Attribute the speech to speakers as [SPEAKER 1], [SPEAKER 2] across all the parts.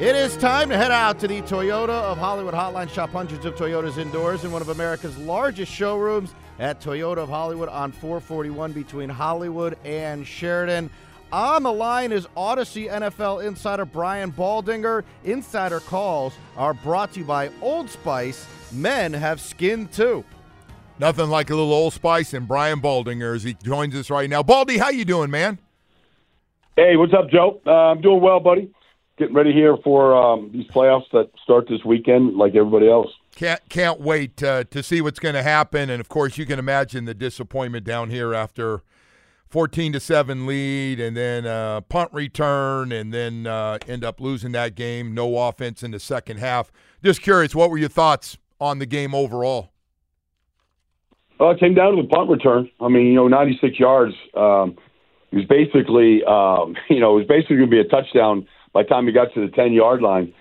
[SPEAKER 1] It is time to head out to the Toyota of Hollywood Hotline. Shop hundreds of Toyotas indoors in one of America's largest showrooms at Toyota of Hollywood on 441 between Hollywood and Sheridan. On the line is Audacy NFL insider Brian Baldinger. Insider calls are brought to you by Old Spice. Men have skin too.
[SPEAKER 2] Nothing like a little Old Spice and Brian Baldinger as he joins us right now. Baldy, how you doing, man?
[SPEAKER 3] Hey, what's up, Joe? Uh, I'm doing well, buddy. Getting ready here for um, these playoffs that start this weekend, like everybody else.
[SPEAKER 2] Can't can't wait uh, to see what's going to happen, and of course, you can imagine the disappointment down here after 14 to seven lead, and then uh, punt return, and then uh, end up losing that game. No offense in the second half. Just curious, what were your thoughts on the game overall?
[SPEAKER 3] Well, it came down to the punt return. I mean, you know, 96 yards. Um, it was basically, um, you know, it was basically going to be a touchdown by the time he got to the 10 yard line.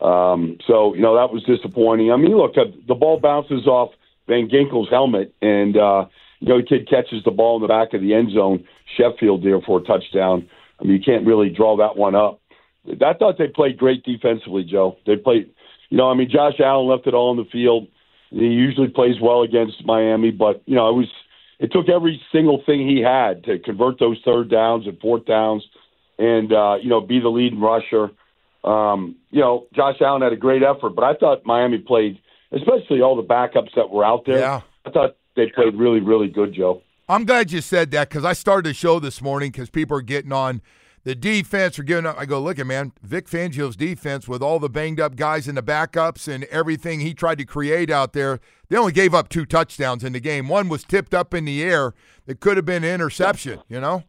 [SPEAKER 3] Um, so, you know, that was disappointing. I mean, look, the ball bounces off Van Ginkel's helmet, and, uh, you know, the kid catches the ball in the back of the end zone, Sheffield there for a touchdown. I mean, you can't really draw that one up. I thought they played great defensively, Joe. They played, you know, I mean, Josh Allen left it all on the field. He usually plays well against Miami, but, you know, it was, it took every single thing he had to convert those third downs and fourth downs and uh, you know be the lead rusher. Um, you know, Josh Allen had a great effort, but I thought Miami played, especially all the backups that were out there.
[SPEAKER 2] Yeah.
[SPEAKER 3] I thought they played really, really good, Joe.
[SPEAKER 2] I'm glad you said that because I started the show this morning because people are getting on the defense are giving up. I go, look at man, Vic Fangio's defense with all the banged up guys in the backups and everything he tried to create out there. They only gave up two touchdowns in the game. One was tipped up in the air. It could have been an interception. You know.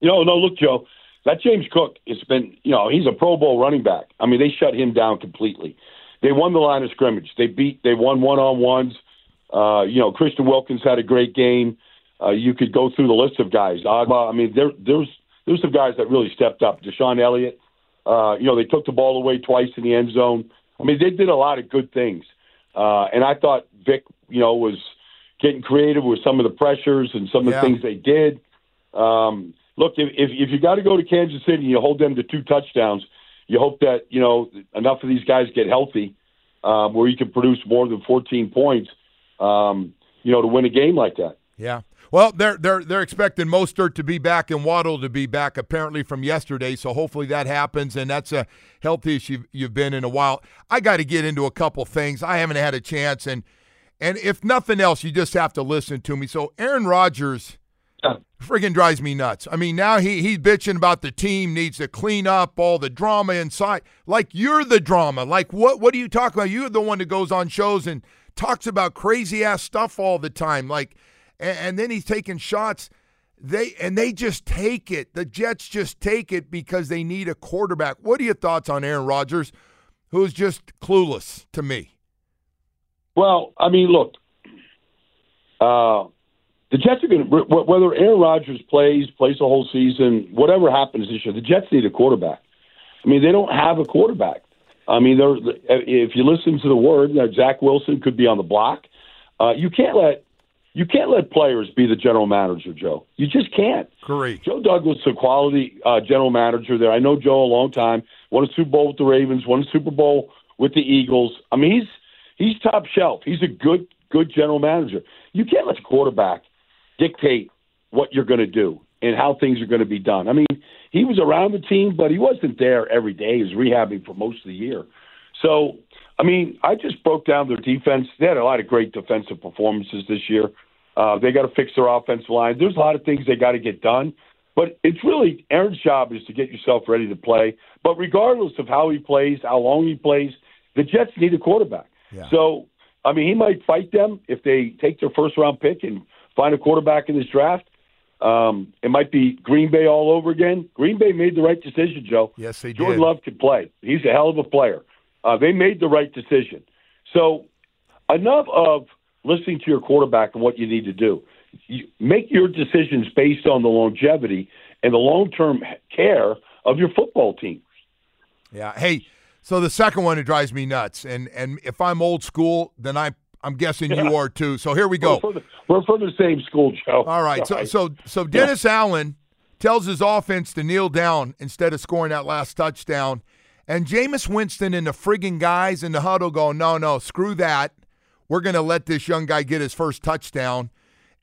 [SPEAKER 3] You know, no, look, Joe, that James Cook has been, you know, he's a Pro Bowl running back. I mean, they shut him down completely. They won the line of scrimmage. They beat, they won one on ones. Uh, you know, Christian Wilkins had a great game. Uh, you could go through the list of guys. Ogbah, I mean, there, there's there's some guys that really stepped up. DeShon Elliott, uh, you know, they took the ball away twice in the end zone. I mean, they did a lot of good things. Uh, and I thought Vic, you know, was getting creative with some of the pressures and some of
[SPEAKER 2] Yeah.
[SPEAKER 3] the things they did. Um, look, if if, you got to go to Kansas City and you hold them to two touchdowns, you hope that you know enough of these guys get healthy, um, where you can produce more than 14 points, um, you know, to win a game like that.
[SPEAKER 2] Yeah. Well, they're they're they're expecting Mostert to be back and Waddle to be back apparently from yesterday. So hopefully that happens, and that's a health issue you've been in a while. I got to get into a couple things. I haven't had a chance, and and if nothing else, you just have to listen to me. So Aaron Rodgers friggin' drives me nuts. I mean, now he he's bitching about the team needs to clean up all the drama inside. Like you're the drama. Like what what are you talking about? You're the one that goes on shows and talks about crazy ass stuff all the time. Like and, and then he's taking shots. They and they just take it. The Jets just take it because they need a quarterback. What are your thoughts on Aaron Rodgers, who's just clueless to me?
[SPEAKER 3] Well, I mean, look, uh, the Jets are going to whether Aaron Rodgers plays plays the whole season, whatever happens this year. The Jets need a quarterback. I mean, they don't have a quarterback. I mean, they're, if you listen to the word, Zach Wilson could be on the block. Uh, you can't let you can't let players be the general manager, Joe. You just can't.
[SPEAKER 2] Great.
[SPEAKER 3] Joe Douglas, a quality uh, general manager there. I know Joe a long time. Won a Super Bowl with the Ravens. Won a Super Bowl with the Eagles. I mean, he's he's top shelf. He's a good good general manager. You can't let the quarterback dictate what you're going to do and how things are going to be done. I mean, he was around the team, but he wasn't there every day. He was rehabbing for most of the year. So, I mean, I just broke down their defense. They had a lot of great defensive performances this year. Uh, they got to fix their offensive line. There's a lot of things they got to get done. But it's really Aaron's job is to get yourself ready to play. But regardless of how he plays, how long he plays, the Jets need a quarterback.
[SPEAKER 2] Yeah.
[SPEAKER 3] So, I mean, he might fight them if they take their first round pick and find a quarterback in this draft. Um, it might be Green Bay all over again. Green Bay made the right decision, Joe.
[SPEAKER 2] Yes, they
[SPEAKER 3] Jordan
[SPEAKER 2] did.
[SPEAKER 3] Love could play. He's a hell of a player. Uh, they made the right decision. So enough of listening to your quarterback and what you need to do. You make your decisions based on the longevity and the long-term care of your football team.
[SPEAKER 2] Yeah. Hey, so the second one it drives me nuts, and and if I'm old school, then I I'm guessing you are too. So here we go.
[SPEAKER 3] We're from the, we're from the same school, Joe.
[SPEAKER 2] All right. So so so Dennis Allen tells his offense to kneel down instead of scoring that last touchdown. And Jameis Winston and the friggin' guys in the huddle go, no, no, screw that. We're going to let this young guy get his first touchdown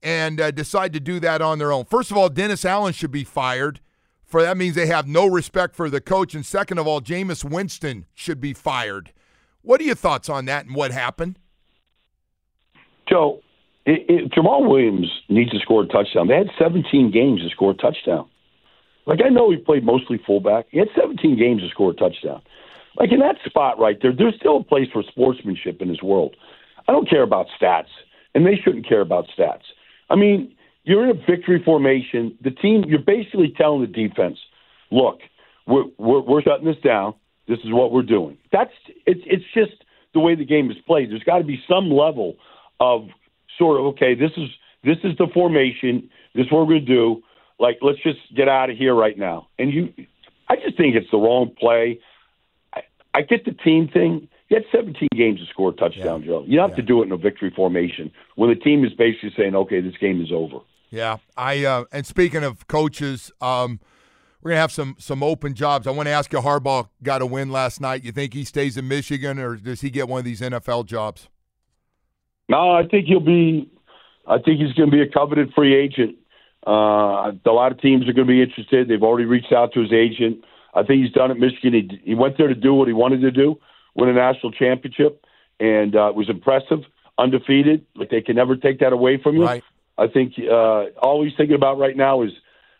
[SPEAKER 2] and uh, decide to do that on their own. First of all, Dennis Allen should be fired. For that means they have no respect for the coach. And second of all, Jameis Winston should be fired. What are your thoughts on that and what happened?
[SPEAKER 3] Joe, it, it, Jamaal Williams needs to score a touchdown. They had 17 games to score a touchdown. Like I know he played mostly fullback. He had 17 games to score a touchdown. Like in that spot right there, there's still a place for sportsmanship in this world. I don't care about stats, and they shouldn't care about stats. I mean, you're in a victory formation. The team, you're basically telling the defense, "Look, we're we're, we're shutting this down. This is what we're doing." That's it's it's just the way the game is played. There's got to be some level of sort of okay. This is this is the formation. This is what we're going to do. Like, let's just get out of here right now. And you, I just think it's the wrong play. I, I get the team thing. You had 17 games to score a touchdown,
[SPEAKER 2] Yeah.
[SPEAKER 3] Joe. You don't have
[SPEAKER 2] Yeah.
[SPEAKER 3] to do it in a victory formation when the team is basically saying, "Okay, this game is over."
[SPEAKER 2] Yeah, I uh, and speaking of coaches, um, we're gonna have some some open jobs. I want to ask you, Harbaugh got a win last night. You think he stays in Michigan, or does he get one of these NFL jobs?
[SPEAKER 3] No, I think he'll be. I think he's going to be a coveted free agent. Uh, a lot of teams are going to be interested. They've already reached out to his agent. I think he's done at Michigan. He, he went there to do what he wanted to do, win a national championship, and uh, it was impressive, undefeated. Like they can never take that away from you.
[SPEAKER 2] Right.
[SPEAKER 3] I think uh, all he's thinking about right now is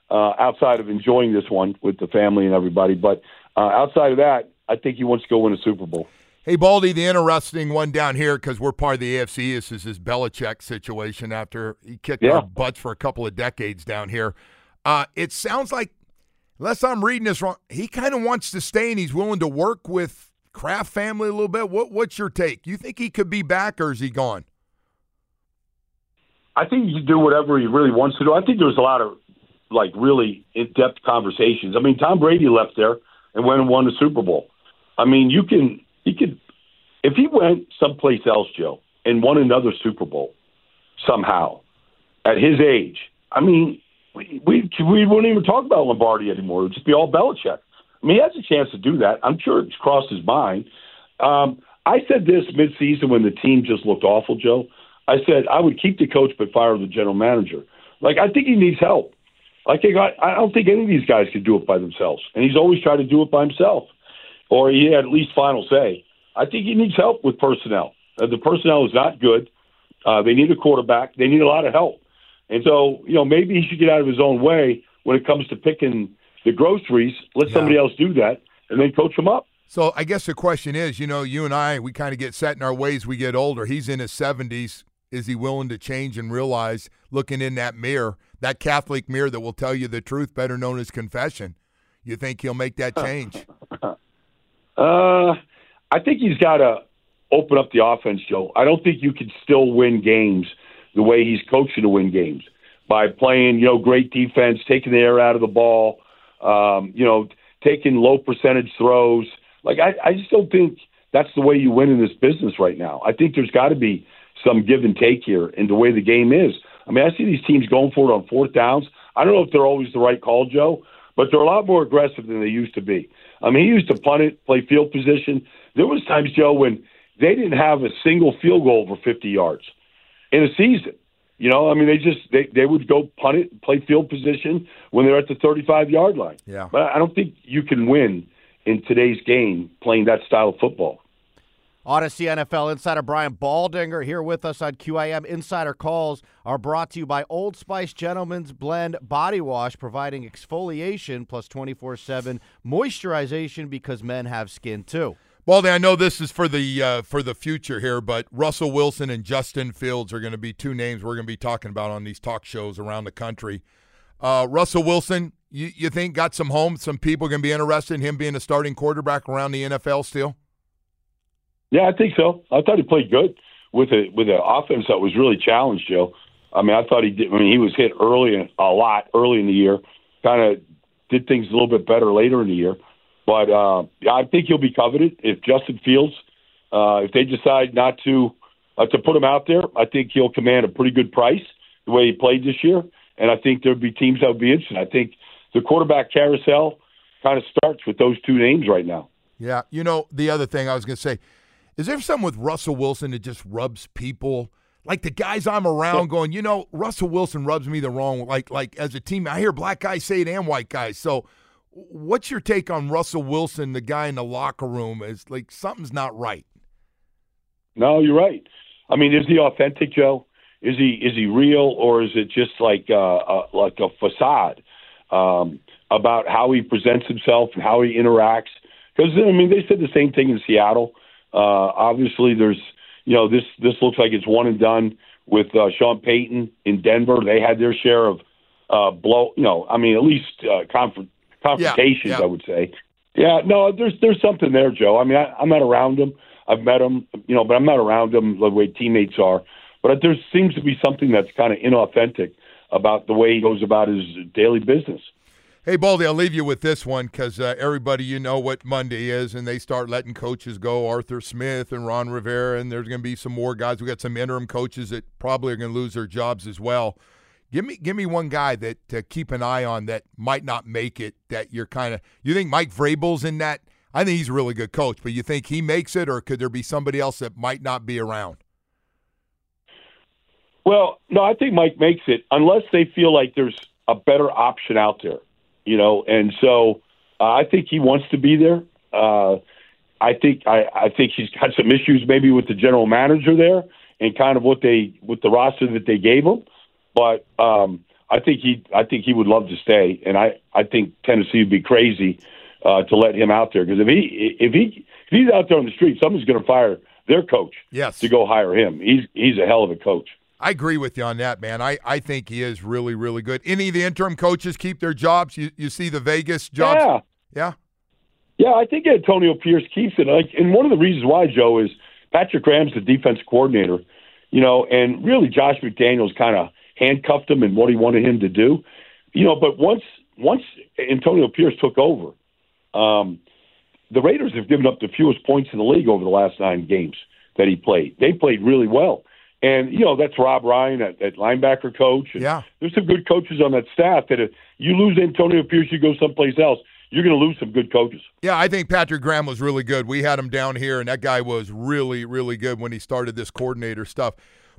[SPEAKER 3] uh, outside of enjoying this one with the family and everybody. But uh, outside of that, I think he wants to go win a Super Bowl.
[SPEAKER 2] Hey, Baldy, the interesting one down here because we're part of the AFC East is his Belichick situation after he kicked
[SPEAKER 3] Yeah.
[SPEAKER 2] our butts for a couple of decades down here. Uh, it sounds like, unless I'm reading this wrong, he kind of wants to stay and he's willing to work with Kraft family a little bit. What What's your take? You think he could be back or is he gone?
[SPEAKER 3] I think he can do whatever he really wants to do. I think there's a lot of like really in-depth conversations. I mean, Tom Brady left there and went and won the Super Bowl. I mean, you can he could if he went someplace else, Joe, and won another Super Bowl somehow at his age. I mean, we we, we wouldn't even talk about Lombardi anymore. It would just be all Belichick. I mean, he has a chance to do that. I'm sure it's crossed his mind. Um, I said this midseason when the team just looked awful, Joe. I said I would keep the coach but fire the general manager. Like I think he needs help. Like I, I don't think any of these guys could do it by themselves, and he's always tried to do it by himself, or he had at least final say. I think he needs help with personnel. Uh, the personnel is not good. Uh, they need a quarterback. They need a lot of help, and so you know maybe he should get out of his own way when it comes to picking the groceries. Let
[SPEAKER 2] Yeah.
[SPEAKER 3] somebody else do that, and then coach them up.
[SPEAKER 2] So I guess the question is, you know, you and I, we kind of get set in our ways. We get older. He's in his seventies. Is he willing to change and realize, looking in that mirror, that Catholic mirror that will tell you the truth, better known as confession? You think he'll make that change?
[SPEAKER 3] Uh, I think he's got to open up the offense, Joe. I don't think you can still win games the way he's coaching to win games by playing, you know, great defense, taking the air out of the ball, um, you know, taking low percentage throws. Like I, I just don't think that's the way you win in this business right now. I think there's got to be some give and take here in the way the game is. I mean, I see these teams going for it on fourth downs. I don't know if they're always the right call, Joe, but they're a lot more aggressive than they used to be. I mean, he used to punt it, play field position. There was times, Joe, when they didn't have a single field goal over 50 yards in a season. You know, I mean, they just they, they would go punt it, play field position when they're at the 35 yard line.
[SPEAKER 2] Yeah.
[SPEAKER 3] But I don't think you can win in today's game playing that style of football.
[SPEAKER 1] Audacy NFL insider Brian Baldinger here with us on QIM. Insider calls are brought to you by Old Spice Gentleman's Blend Body Wash, providing exfoliation plus 24 7 moisturization because men have skin too.
[SPEAKER 2] Baldy, I know this is for the uh, for the future here, but Russell Wilson and Justin Fields are going to be two names we're going to be talking about on these talk shows around the country. Uh, Russell Wilson, you, you think got some home? Some people going to be interested in him being a starting quarterback around the NFL still?
[SPEAKER 3] Yeah, I think so. I thought he played good with a with an offense that was really challenged, Joe. I mean, I thought he did. I mean, he was hit early a lot early in the year. Kind of did things a little bit better later in the year. But uh, I think he'll be coveted if Justin Fields, uh, if they decide not to uh, to put him out there. I think he'll command a pretty good price the way he played this year, and I think there'll be teams that would be interested. I think the quarterback carousel kind of starts with those two names right now.
[SPEAKER 2] Yeah, you know the other thing I was going to say is there something with Russell Wilson that just rubs people like the guys I'm around going, you know, Russell Wilson rubs me the wrong like like as a team. I hear black guys say it and white guys. So what's your take on Russell Wilson, the guy in the locker room? Is like something's not right.
[SPEAKER 3] No, you're right. I mean, is he authentic, Joe? Is he is he real, or is it just like uh, uh, like a facade um, about how he presents himself and how he interacts? Because I mean, they said the same thing in Seattle. Uh, obviously, there's you know this this looks like it's one and done with uh, Sean Payton in Denver. They had their share of uh, blow. You know, I mean, at least uh, conf- confrontations.
[SPEAKER 2] Yeah, yeah.
[SPEAKER 3] I would say. Yeah, no, there's there's something there, Joe. I mean, I, I'm not around him. I've met him, you know, but I'm not around him the way teammates are. But there seems to be something that's kind of inauthentic about the way he goes about his daily business.
[SPEAKER 2] Hey, Baldy, I'll leave you with this one because uh, everybody, you know what Monday is, and they start letting coaches go. Arthur Smith and Ron Rivera, and there's going to be some more guys. We got some interim coaches that probably are going to lose their jobs as well. Give me, give me one guy that to keep an eye on that might not make it. That you're kind of, you think Mike Vrabel's in that? I think he's a really good coach, but you think he makes it, or could there be somebody else that might not be around?
[SPEAKER 3] Well, no, I think Mike makes it unless they feel like there's a better option out there you know, and so uh, I think he wants to be there. Uh, I think I, I think he's got some issues maybe with the general manager there and kind of what they with the roster that they gave him, but um, I think he I think he would love to stay, and I I think Tennessee would be crazy uh, to let him out there because if he if he if he's out there on the street, someone's going to fire their coach
[SPEAKER 2] yes.
[SPEAKER 3] to go hire him. He's he's a hell of a coach.
[SPEAKER 2] I agree with you on that, man. I, I think he is really, really good. Any of the interim coaches keep their jobs? You you see the Vegas jobs?
[SPEAKER 3] Yeah.
[SPEAKER 2] Yeah.
[SPEAKER 3] Yeah, I think Antonio Pierce keeps it. Like, and one of the reasons why, Joe, is Patrick Graham's the defense coordinator, you know, and really Josh McDaniels kind of handcuffed him and what he wanted him to do, you know. But once once Antonio Pierce took over, um, the Raiders have given up the fewest points in the league over the last nine games that he played. They played really well. And, you know, that's Rob Ryan that, at linebacker coach. And
[SPEAKER 2] yeah.
[SPEAKER 3] There's some good coaches on that staff that if you lose Antonio Pierce, you go someplace else, you're going to lose some good coaches.
[SPEAKER 2] Yeah, I think Patrick Graham was really good. We had him down here, and that guy was really, really good when he started this coordinator stuff.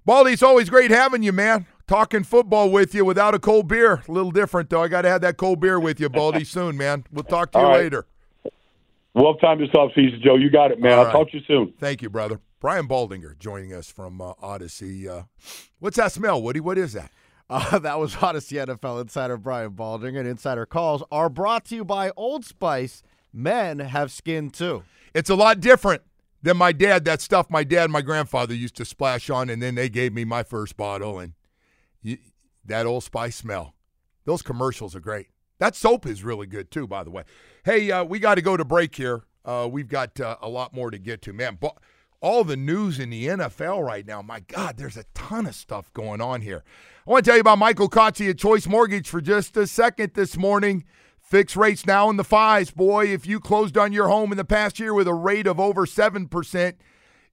[SPEAKER 2] Baldy, it's always great having you, man. Talking football with you without a cold beer. A little different, though. I got to have that cold beer with you, Baldy, soon, man. We'll talk to you
[SPEAKER 3] right.
[SPEAKER 2] later.
[SPEAKER 3] Well timed this offseason, Joe. You got it, man.
[SPEAKER 2] All
[SPEAKER 3] I'll
[SPEAKER 2] right.
[SPEAKER 3] talk to you soon.
[SPEAKER 2] Thank you, brother. Brian Baldinger joining us from uh, Audacy. Uh, what's that smell, Woody? What is that?
[SPEAKER 1] Uh, that was Audacy NFL insider Brian Baldinger. and insider calls are brought to you by Old Spice. Men have skin too.
[SPEAKER 2] It's a lot different than my dad. That stuff my dad and my grandfather used to splash on, and then they gave me my first bottle, and you, that Old Spice smell. Those commercials are great. That soap is really good too, by the way. Hey, uh, we got to go to break here. Uh, we've got uh, a lot more to get to, man. But all the news in the NFL right now, my God, there's a ton of stuff going on here. I want to tell you about Michael Kotze at Choice Mortgage for just a second this morning. Fixed rates now in the fives. Boy, if you closed on your home in the past year with a rate of over 7%,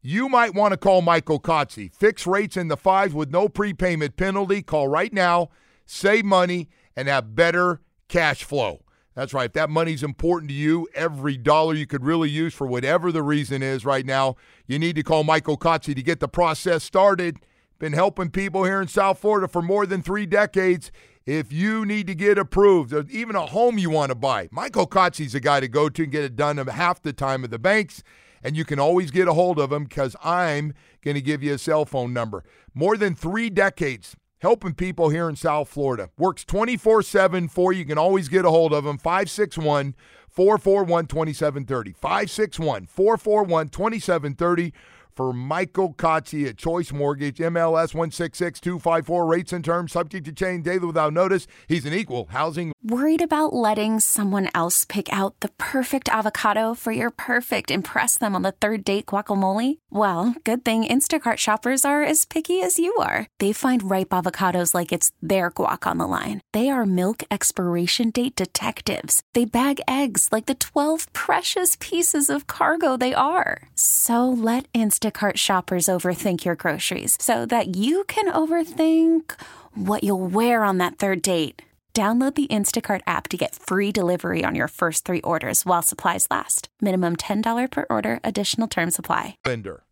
[SPEAKER 2] you might want to call Michael Kotze. Fixed rates in the fives with no prepayment penalty. Call right now, save money, and have better cash flow. That's right. If that money's important to you, every dollar you could really use for whatever the reason is right now, you need to call Michael Kotze to get the process started. Been helping people here in South Florida for more than three decades. If you need to get approved, or even a home you want to buy, Michael Kotze's the guy to go to and get it done in half the time of the banks. And you can always get a hold of him because I'm going to give you a cell phone number. More than three decades helping people here in South Florida. Works 24 7 for you. Can always get a hold of them. 561 441 2730. 561 441 2730. For Michael Kotze at Choice Mortgage, MLS 166254, rates and terms subject to change daily without notice. He's an equal housing.
[SPEAKER 4] Worried about letting someone else pick out the perfect avocado for your perfect impress them on the third date guacamole? Well, good thing Instacart shoppers are as picky as you are. They find ripe avocados like it's their guac on the line. They are milk expiration date detectives. They bag eggs like the 12 precious pieces of cargo they are. So let Instacart shoppers overthink your groceries so that you can overthink what you'll wear on that third date. Download the Instacart app to get free delivery on your first three orders while supplies last. Minimum $10 per order, additional term supply.
[SPEAKER 2] Bender.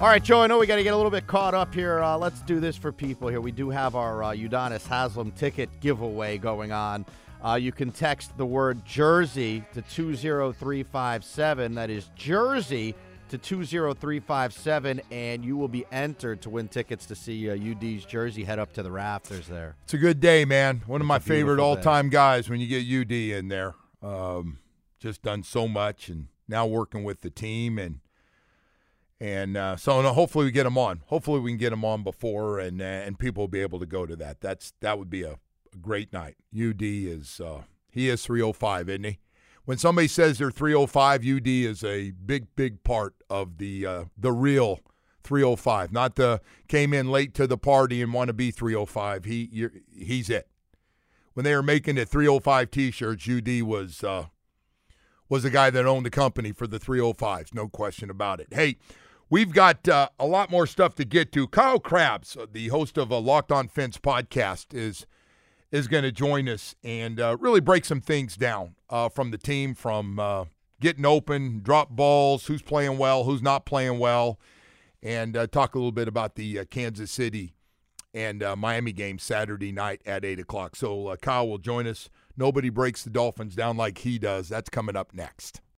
[SPEAKER 1] All right, Joe, I know we got to get a little bit caught up here. Uh, let's do this for people here. We do have our uh, Udonis Haslem ticket giveaway going on. Uh, you can text the word Jersey to 20357. That is Jersey to 20357, and you will be entered to win tickets to see uh, UD's Jersey head up to the rafters there.
[SPEAKER 2] It's a good day, man. One of my favorite all time guys when you get UD in there. Um, just done so much and now working with the team and and uh, so no, hopefully we get him on. Hopefully we can get him on before and uh, and people will be able to go to that. That's that would be a, a great night. UD is uh, he is 305, isn't he? When somebody says they're 305, UD is a big big part of the uh, the real 305. Not the came in late to the party and want to be 305. He he's it. When they were making the 305 T-shirts, UD was uh, was the guy that owned the company for the 305s. No question about it. Hey, we've got uh, a lot more stuff to get to. Kyle Crabbs, uh, the host of a Locked On Phins podcast, is is going to join us and uh, really break some things down uh, from the team, from uh, getting open, drop balls, who's playing well, who's not playing well, and uh, talk a little bit about the uh, Kansas City and uh, Miami game Saturday night at 8 o'clock. So Kyle will join us. Nobody breaks the Dolphins down like he does. That's coming up next.